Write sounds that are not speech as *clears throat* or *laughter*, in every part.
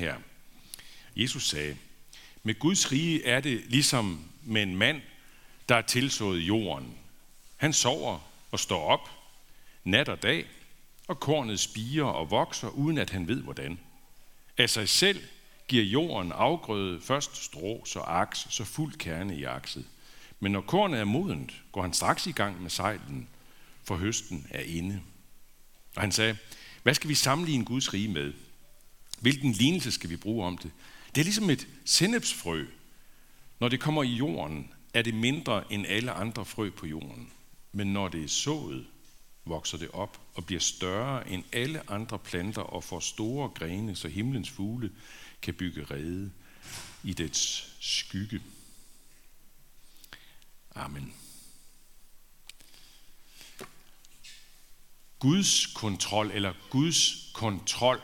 her. Jesus sagde, med Guds rige er det ligesom med en mand, der er tilsået jorden. Han sover og står op nat og dag, og kornet spiger og vokser, uden at han ved hvordan. Af sig selv giver jorden afgrøde først strå, så aks, så fuld kerne i akset. Men når kornet er modent, går han straks i gang med sejlen, for høsten er inde. Og han sagde, hvad skal vi sammenligne Guds rige med? Hvilken lignelse skal vi bruge om det? Det er ligesom et sennepsfrø. Når det kommer i jorden, er det mindre end alle andre frø på jorden. Men når det er sået, vokser det op og bliver større end alle andre planter og får store grene, så himlens fugle kan bygge rede i dets skygge. Amen. Guds kontrol eller Guds kontrol,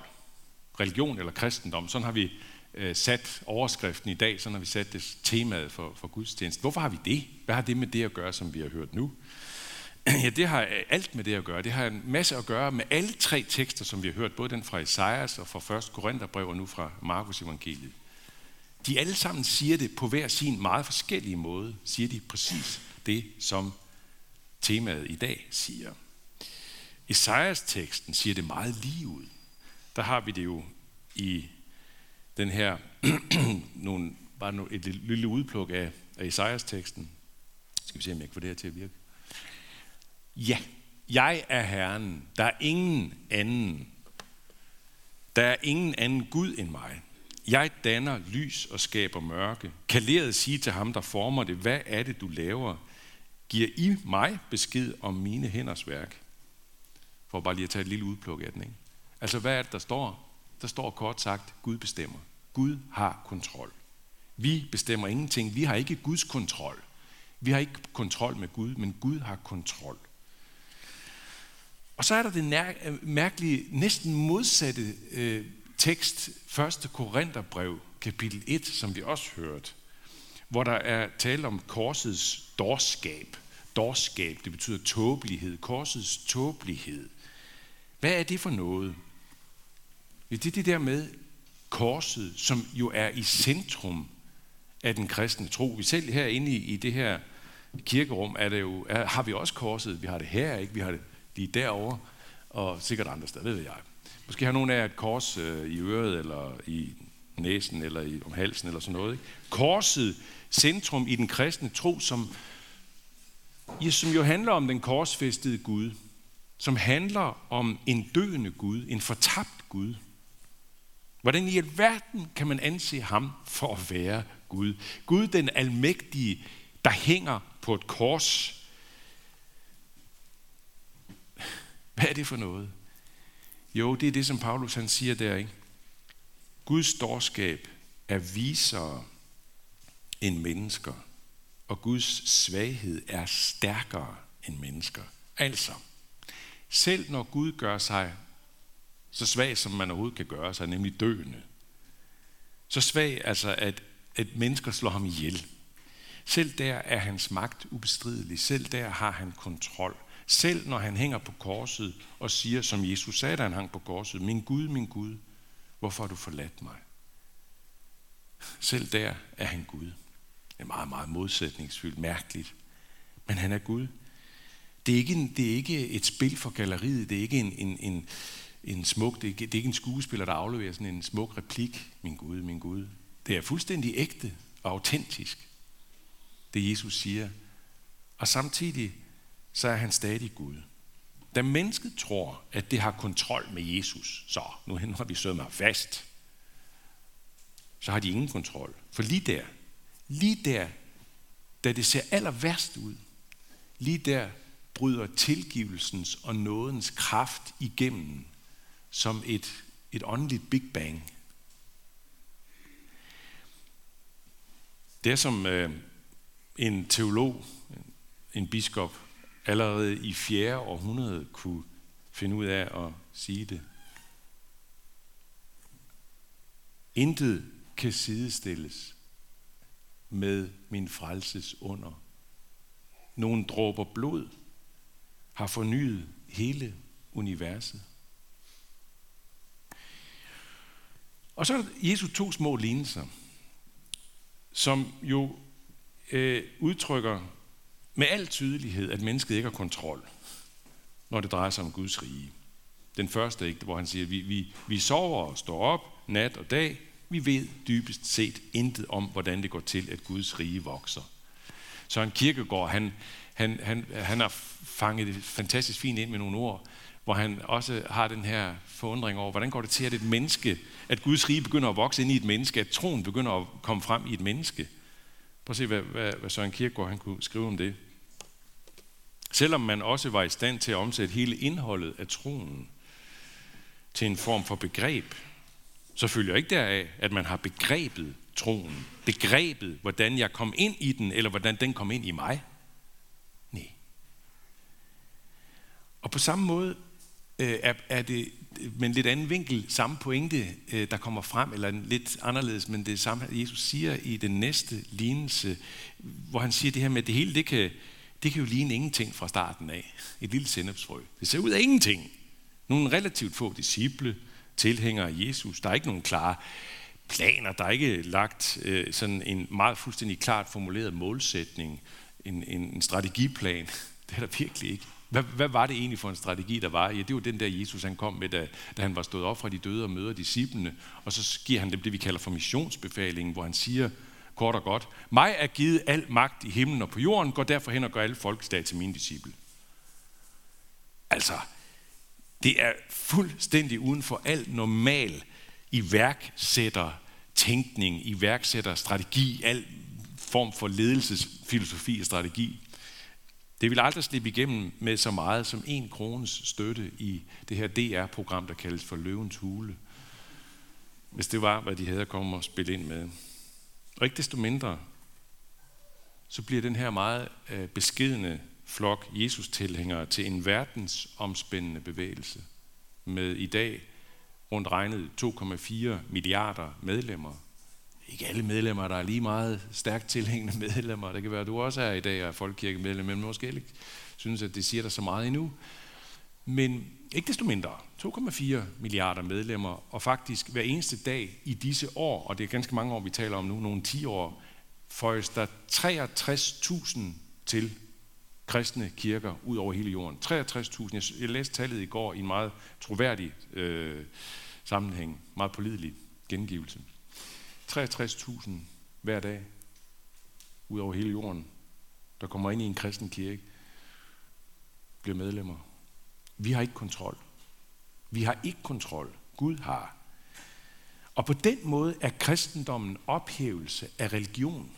religion eller kristendom, sådan har vi øh, sat overskriften i dag, sådan har vi sat det temaet for, for gudstjenesten. Hvorfor har vi det? Hvad har det med det at gøre, som vi har hørt nu? *clears throat* Ja, det har øh, alt med det at gøre. Det har en masse at gøre med alle tre tekster, som vi har hørt, både den fra Esajas og fra 1. Korintherbrev og nu fra Markus evangeliet. De alle sammen siger det på hver sin meget forskellige måde, siger de præcis det, som temaet i dag siger. Esajas teksten siger det meget lige ud. Der har vi det jo i den her, *clears throat* nogle, bare et lille udpluk af, af Esajas teksten. Skal vi se, om jeg kan få det her til at virke. Ja, jeg er Herren. Der er ingen anden. Der er ingen anden Gud end mig. Jeg danner lys og skaber mørke. Kan leret sige til ham, der former det, hvad er det, du laver? Giver I mig besked om mine hænders værk? For bare lige at tage et lille udpluk af den. Ikke? Altså, hvad er det, der står? Der står kort sagt, Gud bestemmer. Gud har kontrol. Vi bestemmer ingenting. Vi har ikke Guds kontrol. Vi har ikke kontrol med Gud, men Gud har kontrol. Og så er der det mærkelige, næsten modsatte øh, tekst, 1. Korintherbrev, kapitel 1, som vi også hørte, hvor der er tale om korsets dårskab. Dårskab, det betyder tåbelighed. Korsets tåbelighed. Hvad er det for noget? Det er det der med korset, som jo er i centrum af den kristne tro. Vi selv herinde i, i det her kirkerum er det jo, er, har vi også korset. Vi har det her, ikke? Vi har det lige derovre, og sikkert andre steder, ved jeg. Måske har nogen af jer et kors øh, i øret, eller i næsen, eller i, om halsen, eller sådan noget. Ikke? Korset, centrum i den kristne tro, som, ja, som jo handler om den korsfæstede Gud, som handler om en døende Gud, en fortabt Gud. Hvordan i alverden kan man anse ham for at være Gud? Gud den almægtige, der hænger på et kors, Hvad er det for noget? Jo, det er det, som Paulus han siger der, ikke? Guds dårskab er visere end mennesker, og Guds svaghed er stærkere end mennesker. Altså, selv når Gud gør sig så svag, som man overhovedet kan gøre sig, nemlig døende, så svag altså, at, at mennesker slår ham ihjel. Selv der er hans magt ubestridelig. Selv der har han kontrol. Selv når han hænger på korset og siger, som Jesus sagde, da han hang på korset, min Gud, min Gud, hvorfor har du forladt mig? Selv der er han Gud. Det er meget, meget modsætningsfyldt, mærkeligt. Men han er Gud. Det er ikke, en, det er ikke et spil for galleriet. Det er ikke en, en, en, en smuk, det det er ikke en skuespiller, der afleverer sådan en smuk replik. Min Gud, min Gud. Det er fuldstændig ægte og autentisk, det Jesus siger. Og samtidig så er han stadig Gud. Da mennesket tror, at det har kontrol med Jesus, så nu har vi sømmer mig fast, så har de ingen kontrol. For lige der, lige der, da det ser aller værst ud, lige der bryder tilgivelsens og nådens kraft igennem som et, et åndeligt Big Bang. Det er som øh, en teolog, en biskop, allerede i 4. århundrede kunne finde ud af at sige det. Intet kan sidestilles med min frelses under. Nogle dråber blod har fornyet hele universet. Og så er der Jesus to små lignelser, som jo øh, udtrykker med al tydelighed, at mennesket ikke har kontrol, når det drejer sig om Guds rige. Den første, ikke, hvor han siger, at vi, vi, vi sover og står op nat og dag. Vi ved dybest set intet om, hvordan det går til, at Guds rige vokser. Så en kirkegård, han, han, han, han har fanget det fantastisk fint ind med nogle ord, hvor han også har den her forundring over, hvordan går det til, at et menneske, at Guds rige begynder at vokse ind i et menneske, at troen begynder at komme frem i et menneske. Prøv at se, hvad, hvad, hvad Søren Kierkegaard han kunne skrive om det. Selvom man også var i stand til at omsætte hele indholdet af troen til en form for begreb, så følger ikke deraf, at man har begrebet troen. Begrebet, hvordan jeg kom ind i den, eller hvordan den kom ind i mig. Og på samme måde øh, er, er det øh, med en lidt anden vinkel, samme pointe, øh, der kommer frem, eller en lidt anderledes, men det samme, Jesus siger i den næste lignelse, hvor han siger det her med, at det hele, det kan, det kan jo ligne ingenting fra starten af. Et lille sennepsfrø. Det ser ud af ingenting. Nogle relativt få disciple, tilhængere af Jesus. Der er ikke nogen klare planer. Der er ikke lagt øh, sådan en meget fuldstændig klart formuleret målsætning, en, en, en strategiplan. *laughs* Det er der virkelig ikke. Hvad, hvad var det egentlig for en strategi, der var? Ja, det var den der Jesus, han kom med, da, da han var stået op fra de døde og møder disciplene. Og så giver han dem det, vi kalder for missionsbefalingen, hvor han siger kort og godt, mig er givet al magt i himlen og på jorden, går derfor hen og gør alle folkestat til mine disciple. Altså, det er fuldstændig uden for al normal iværksætter tænkning, iværksætter strategi, al form for ledelsesfilosofi og strategi. Det vil aldrig slippe igennem med så meget som en krones støtte i det her DR-program, der kaldes for Løvens Hule. Hvis det var, hvad de havde at komme og spille ind med. Og ikke desto mindre, så bliver den her meget øh, beskedende flok Jesus-tilhængere til en verdensomspændende bevægelse med i dag rundt regnet 2,4 milliarder medlemmer. Ikke alle medlemmer, der er lige meget stærkt tilhængende *laughs* medlemmer. Det kan være, at du også er i dag er folkekirkemedlem, men måske ikke synes, at det siger dig så meget endnu. Men ikke desto mindre, 2,4 milliarder medlemmer, og faktisk hver eneste dag i disse år, og det er ganske mange år, vi taler om nu, nogle 10 år, føjes der 63.000 til kristne kirker ud over hele jorden. 63.000. Jeg læste tallet i går i en meget troværdig øh, sammenhæng, meget pålidelig gengivelse. 63.000 hver dag ud over hele jorden, der kommer ind i en kristen kirke, bliver medlemmer. Vi har ikke kontrol. Vi har ikke kontrol. Gud har. Og på den måde er kristendommen ophævelse af religion.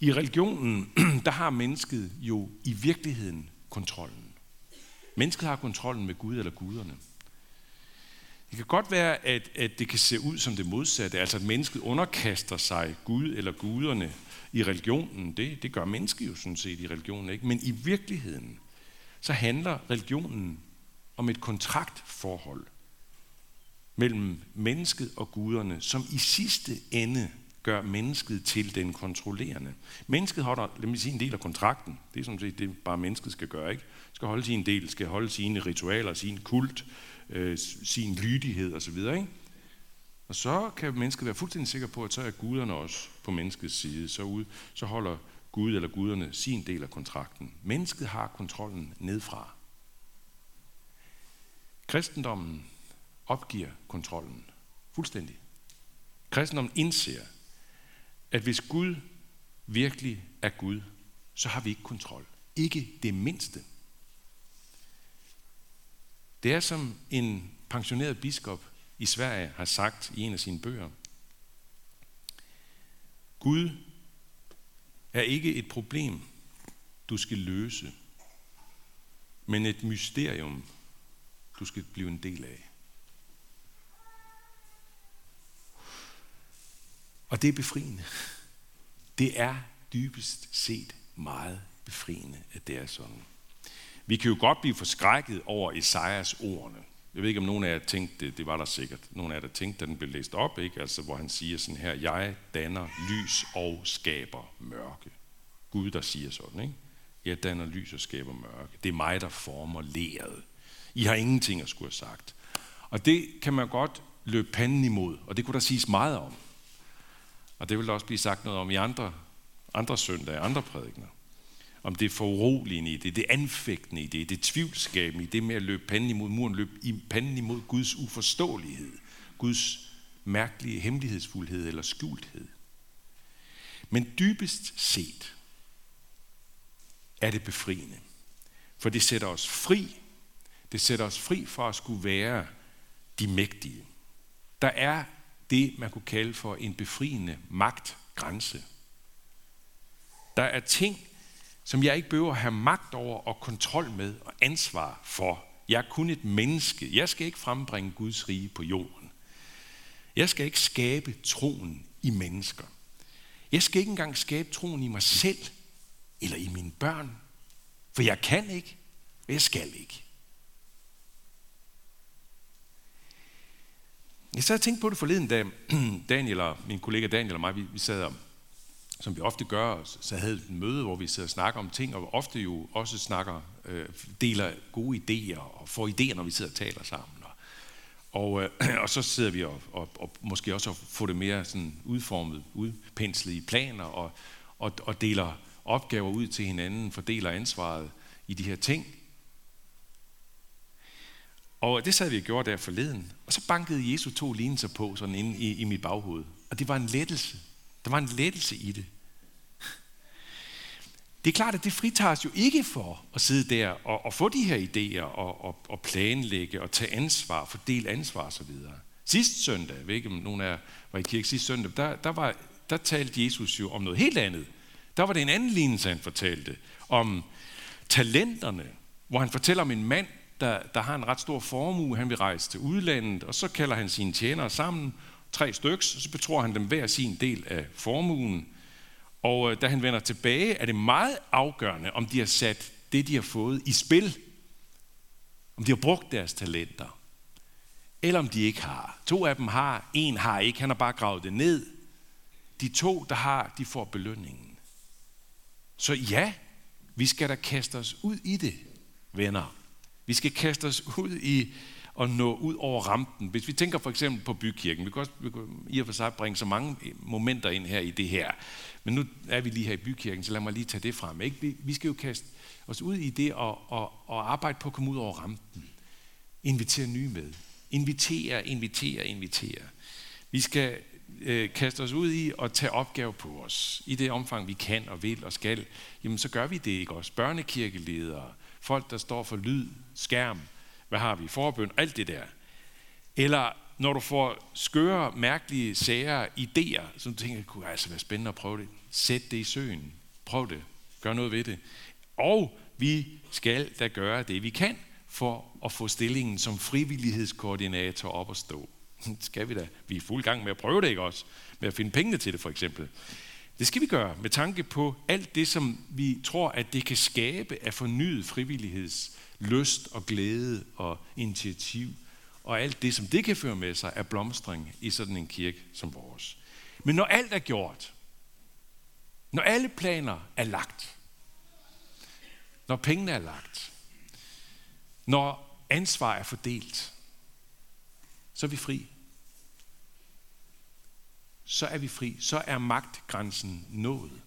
I religionen, *clears throat* der har mennesket jo i virkeligheden kontrollen. Mennesket har kontrollen med Gud eller guderne. Det kan godt være, at, at det kan se ud som det modsatte, altså at mennesket underkaster sig Gud eller guderne i religionen. Det, det gør mennesket jo sådan set i religionen, ikke? Men i virkeligheden, så handler religionen om et kontraktforhold mellem mennesket og guderne, som i sidste ende gør mennesket til den kontrollerende. Mennesket holder, lad mig sige, en del af kontrakten. Det er sådan set det, bare mennesket skal gøre. Ikke? Skal holde sin del, skal holde sine ritualer, sin kult, øh, sin lydighed osv. Ikke? Og så kan mennesket være fuldstændig sikker på, at så er guderne også på menneskets side. Så, ud, så holder Gud eller guderne sin del af kontrakten. Mennesket har kontrollen nedfra. Kristendommen opgiver kontrollen fuldstændig. Kristendommen indser, at hvis Gud virkelig er Gud, så har vi ikke kontrol. Ikke det mindste. Det er som en pensioneret biskop i Sverige har sagt i en af sine bøger. Gud er ikke et problem, du skal løse, men et mysterium, du skal blive en del af. Og det er befriende. Det er dybest set meget befriende, at det er sådan. Vi kan jo godt blive forskrækket over Esajas ordene. Jeg ved ikke, om nogen af jer tænkte det, det var der sikkert. Nogen af jer tænkte, da den blev læst op, ikke? Altså, hvor han siger sådan her, jeg danner lys og skaber mørke. Gud, der siger sådan, ikke? Jeg danner lys og skaber mørke. Det er mig, der former læret. I har ingenting at skulle have sagt. Og det kan man godt løbe panden imod, og det kunne der siges meget om. Og det vil der også blive sagt noget om i andre, andre søndage, andre prædikner. Om det foruroligende i det, det anfægtende i det, det tvivlskabende i det med at løbe panden imod muren, løbe i panden imod Guds uforståelighed, Guds mærkelige hemmelighedsfuldhed eller skjulthed. Men dybest set er det befriende. For det sætter os fri. Det sætter os fri for at skulle være de mægtige. Der er det, man kunne kalde for en befriende magtgrænse. Der er ting, som jeg ikke behøver at have magt over og kontrol med og ansvar for. Jeg er kun et menneske. Jeg skal ikke frembringe Guds rige på jorden. Jeg skal ikke skabe troen i mennesker. Jeg skal ikke engang skabe troen i mig selv eller i mine børn. For jeg kan ikke, og jeg skal ikke. Jeg sad og tænkte på det forleden, da *clears throat* Daniel og min kollega Daniel og mig, vi, vi sad og, som vi ofte gør, så havde et møde, hvor vi sidder og snakker om ting, og ofte jo også snakker, øh, deler gode idéer og får idéer, når vi sidder og taler sammen. Og, øh, og så sidder vi og, og, og måske også får det mere sådan udformet, udpenslet i planer og, og, og deler opgaver ud til hinanden, fordeler ansvaret i de her ting. Og det sad vi og gjorde der forleden. Og så bankede Jesus to lignelser på sådan inde i, i mit baghoved. Og det var en lettelse. Der var en lettelse i det. Det er klart, at det fritager os jo ikke for at sidde der og, og få de her idéer og, og, og planlægge og tage ansvar, fordele ansvar osv. Sidste søndag, jeg ved ikke om nogen af jer var i kirke sidste søndag, der, der, var, der talte Jesus jo om noget helt andet. Der var det en anden lignelse, han fortalte, om talenterne, hvor han fortæller om en mand, der, der har en ret stor formue, han vil rejse til udlandet, og så kalder han sine tjenere sammen, tre styks, så betror han dem hver sin del af formuen, og øh, da han vender tilbage, er det meget afgørende, om de har sat det, de har fået, i spil. Om de har brugt deres talenter. Eller om de ikke har. To af dem har, en har ikke, han har bare gravet det ned. De to, der har, de får belønningen. Så ja, vi skal da kaste os ud i det, venner. Vi skal kaste os ud i at nå ud over rampen. Hvis vi tænker for eksempel på bykirken, vi kan også vi kan i og for sig bringe så mange eh, momenter ind her i det her. Men nu er vi lige her i bykirken, så lad mig lige tage det frem. Ikke? Vi skal jo kaste os ud i det og, og, og arbejde på at komme ud over rampen. Invitere nye med. Invitere, invitere, invitere. Vi skal øh, kaste os ud i at tage opgave på os. I det omfang, vi kan og vil og skal, jamen så gør vi det ikke også. Børnekirkeledere, folk, der står for lyd, skærm, hvad har vi, forbøn, alt det der. Eller når du får skøre, mærkelige sager, idéer, så du tænker, altså, det kunne altså være spændende at prøve det. Sæt det i søen. Prøv det. Gør noget ved det. Og vi skal da gøre det, vi kan, for at få stillingen som frivillighedskoordinator op at stå. *laughs* skal vi da. Vi er fuld gang med at prøve det, ikke også? Med at finde pengene til det, for eksempel. Det skal vi gøre med tanke på alt det, som vi tror, at det kan skabe af fornyet frivilligheds lyst og glæde og initiativ og alt det, som det kan føre med sig, er blomstring i sådan en kirke som vores. Men når alt er gjort, når alle planer er lagt, når pengene er lagt, når ansvar er fordelt, så er vi fri. Så er vi fri. Så er magtgrænsen nået.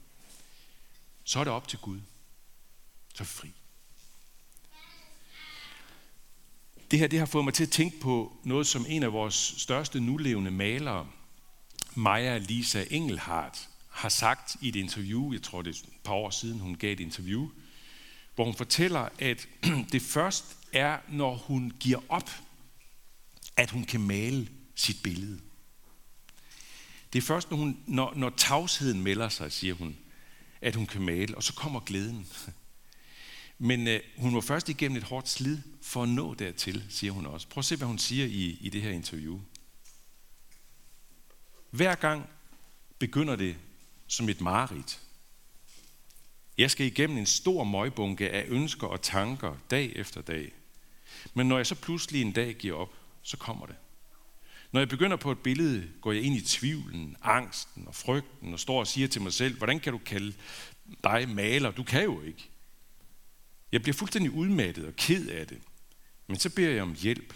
Så er det op til Gud. Så er vi fri. Det her det har fået mig til at tænke på noget, som en af vores største nulevende malere, Maja Lisa Engelhardt, har sagt i et interview, jeg tror det er et par år siden, hun gav et interview, hvor hun fortæller, at *clears throat* det først er, når hun giver op, at hun kan male sit billede. Det er først, når, hun, når, når tavsheden melder sig, siger hun, at hun kan male, og så kommer glæden. *laughs* Men øh, hun var først igennem et hårdt slid for at nå dertil, siger hun også. Prøv at se, hvad hun siger i, i det her interview. Hver gang begynder det som et mareridt. Jeg skal igennem en stor møgbunke af ønsker og tanker dag efter dag. Men når jeg så pludselig en dag giver op, så kommer det. Når jeg begynder på et billede, går jeg ind i tvivlen, angsten og frygten og står og siger til mig selv, hvordan kan du kalde dig maler? Du kan jo ikke. Jeg bliver fuldstændig udmattet og ked af det. Men så beder jeg om hjælp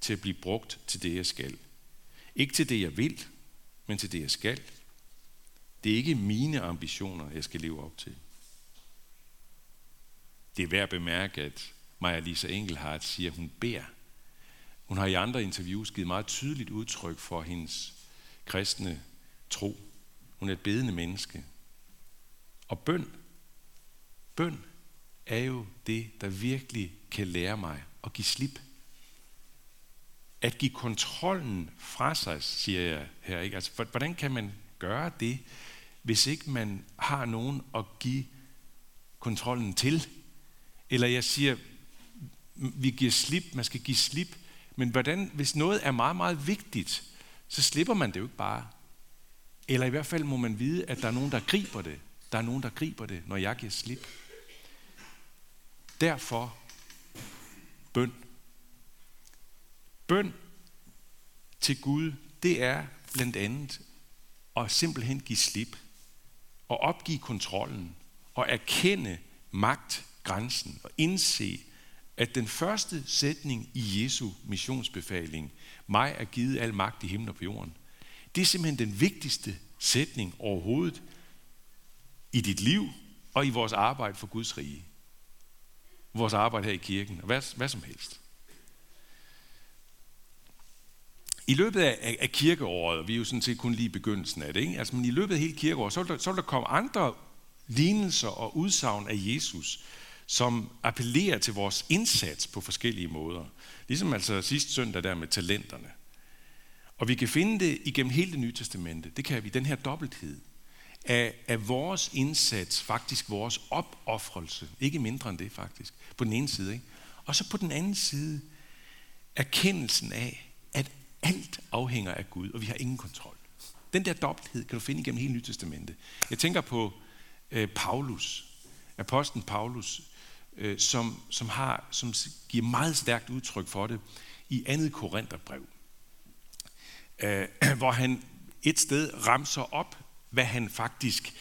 til at blive brugt til det, jeg skal. Ikke til det, jeg vil, men til det, jeg skal. Det er ikke mine ambitioner, jeg skal leve op til. Det er værd at bemærke, at Maja Lisa Engelhardt siger, at hun beder. Hun har i andre interviews givet meget tydeligt udtryk for hendes kristne tro. Hun er et bedende menneske. Og bøn, bøn er jo det, der virkelig kan lære mig at give slip. At give kontrollen fra sig, siger jeg her. Ikke? Altså, hvordan kan man gøre det, hvis ikke man har nogen at give kontrollen til? Eller jeg siger, vi giver slip, man skal give slip. Men hvordan, hvis noget er meget, meget vigtigt, så slipper man det jo ikke bare. Eller i hvert fald må man vide, at der er nogen, der griber det. Der er nogen, der griber det, når jeg giver slip. Derfor bøn. Bøn til Gud, det er blandt andet at simpelthen give slip og opgive kontrollen og erkende magtgrænsen og indse, at den første sætning i Jesu missionsbefaling, mig er givet al magt i himlen og på jorden, det er simpelthen den vigtigste sætning overhovedet i dit liv og i vores arbejde for Guds rige. Vores arbejde her i kirken, og hvad, hvad som helst. I løbet af, af kirkeåret, vi er jo sådan set kun lige i begyndelsen af det, ikke? Altså, men i løbet af hele kirkeåret, så vil, der, så vil der komme andre lignelser og udsagn af Jesus, som appellerer til vores indsats på forskellige måder. Ligesom altså sidste søndag der med talenterne. Og vi kan finde det igennem hele det nye testamente. Det kan vi, den her dobbelthed af, af vores indsats, faktisk vores opoffrelse. Ikke mindre end det faktisk, på den ene side. Ikke? Og så på den anden side, erkendelsen af, at alt afhænger af Gud, og vi har ingen kontrol. Den der dobbelthed kan du finde igennem hele Nytestamentet. Jeg tænker på øh, Paulus, apostlen Paulus, øh, som, som, har, som giver meget stærkt udtryk for det i andet Korintherbrev, øh, *clears throat* hvor han et sted ramser op, hvad han faktisk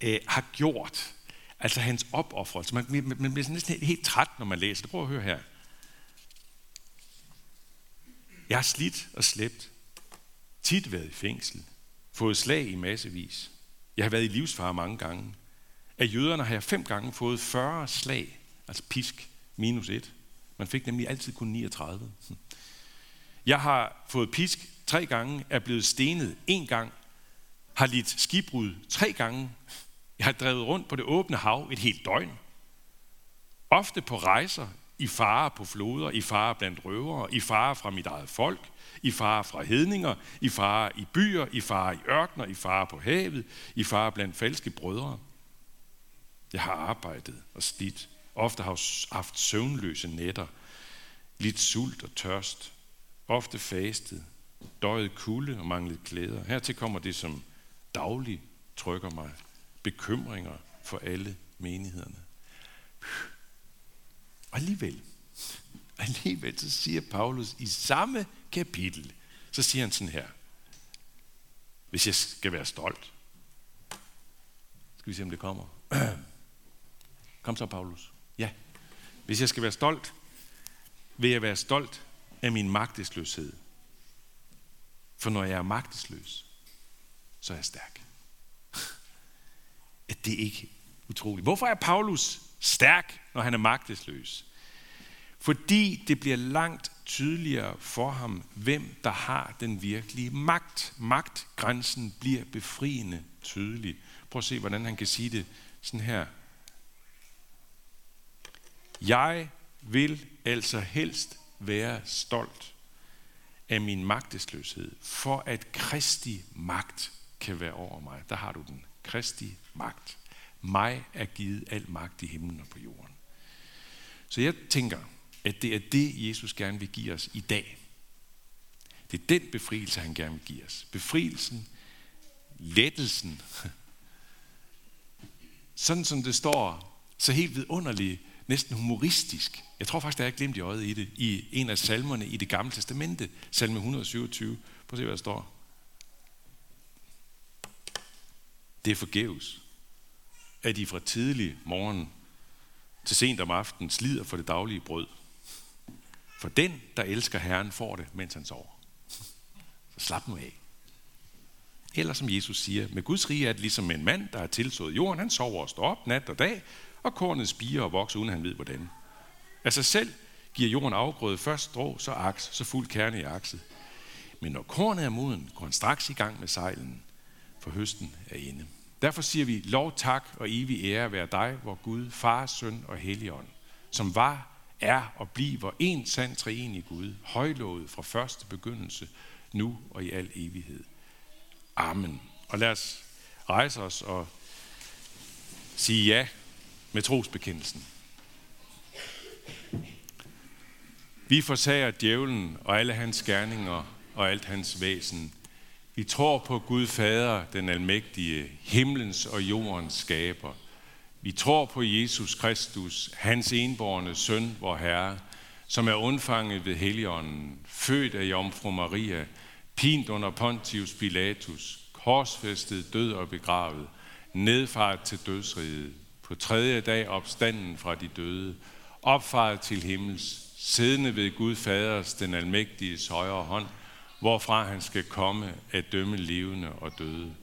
øh, har gjort. Altså hans opoffrelse. Man, man, man bliver næsten helt, helt træt, når man læser det. Prøv at høre her. Jeg har slidt og slæbt. Tit været i fængsel. Fået slag i massevis. Jeg har været i livsfare mange gange. Af jøderne har jeg fem gange fået 40 slag, altså pisk, minus et. Man fik nemlig altid kun 39. Jeg har fået pisk tre gange, er blevet stenet en gang, har lidt skibbrud tre gange. Jeg har drevet rundt på det åbne hav et helt døgn. Ofte på rejser, i fare på floder, i fare blandt røvere, i fare fra mit eget folk, i fare fra hedninger, i fare i byer, i fare i ørkner, i fare på havet, i fare blandt falske brødre. Jeg har arbejdet og slidt. Ofte har jeg haft søvnløse nætter, lidt sult og tørst, ofte fastet, døjet kulde og manglet klæder. Hertil kommer det, som dagligt trykker mig. Bekymringer for alle menighederne. Og alligevel, alligevel så siger Paulus i samme kapitel, så siger han sådan her. Hvis jeg skal være stolt. Skal vi se, om det kommer. *clears throat* Kom så, Paulus. Ja. Hvis jeg skal være stolt, vil jeg være stolt af min magtesløshed. For når jeg er magtesløs, så er jeg stærk. At det er ikke utroligt. Hvorfor er Paulus stærk, når han er magtesløs? Fordi det bliver langt tydeligere for ham, hvem der har den virkelige magt. Magtgrænsen bliver befriende tydelig. Prøv at se, hvordan han kan sige det sådan her. Jeg vil altså helst være stolt af min magtesløshed, for at Kristi magt kan være over mig. Der har du den. Kristi magt. Mig er givet al magt i himlen og på jorden. Så jeg tænker, at det er det, Jesus gerne vil give os i dag. Det er den befrielse, han gerne vil give os. Befrielsen, lettelsen. Sådan som det står, så helt vidunderligt, næsten humoristisk. Jeg tror faktisk, der er glemt i øjet i det, i en af salmerne i det gamle testamente, salme 127. Prøv at se, hvad der står. Det er forgæves, at I fra tidlig morgen til sent om aftenen slider for det daglige brød. For den, der elsker Herren, får det, mens han sover. Så slap nu af. Eller som Jesus siger, med Guds rige er det ligesom en mand, der har tilsået jorden. Han sover og står op nat og dag, og kornet spiger og vokser, uden han ved hvordan. Af sig selv giver jorden afgrøde først strå, så aks, så fuld kerne i akset. Men når kornet er moden, går han straks i gang med sejlen, for høsten er inde. Derfor siger vi, lov, tak og evig ære være dig, hvor Gud, Far, Søn og Helligånd, som var, er og bliver en sand treenig Gud, højlovet fra første begyndelse, nu og i al evighed. Amen. Og lad os rejse os og sige ja med trosbekendelsen. Vi forsager djævlen og alle hans gerninger og alt hans væsen. Vi tror på Gud Fader, den almægtige, himlens og jordens skaber. Vi tror på Jesus Kristus, hans enborne søn, vor Herre, som er undfanget ved Helligånden, født af Jomfru Maria, pint under Pontius Pilatus, korsfæstet, død og begravet, nedfart til dødsriget, på tredje dag opstanden fra de døde, opfaret til himmels, siddende ved Gud Faders, den almægtiges højre hånd, hvorfra han skal komme at dømme levende og døde.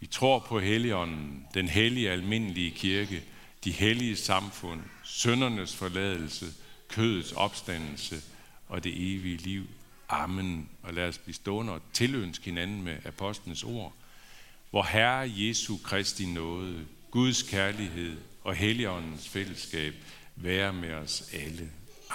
Vi tror på Helligånden, den hellige almindelige kirke, de hellige samfund, søndernes forladelse, kødets opstandelse og det evige liv. Amen. Og lad os blive stående og tilønske hinanden med apostlenes ord. Hvor Herre Jesu Kristi nåde, Guds kærlighed og Helligåndens fællesskab være med os alle.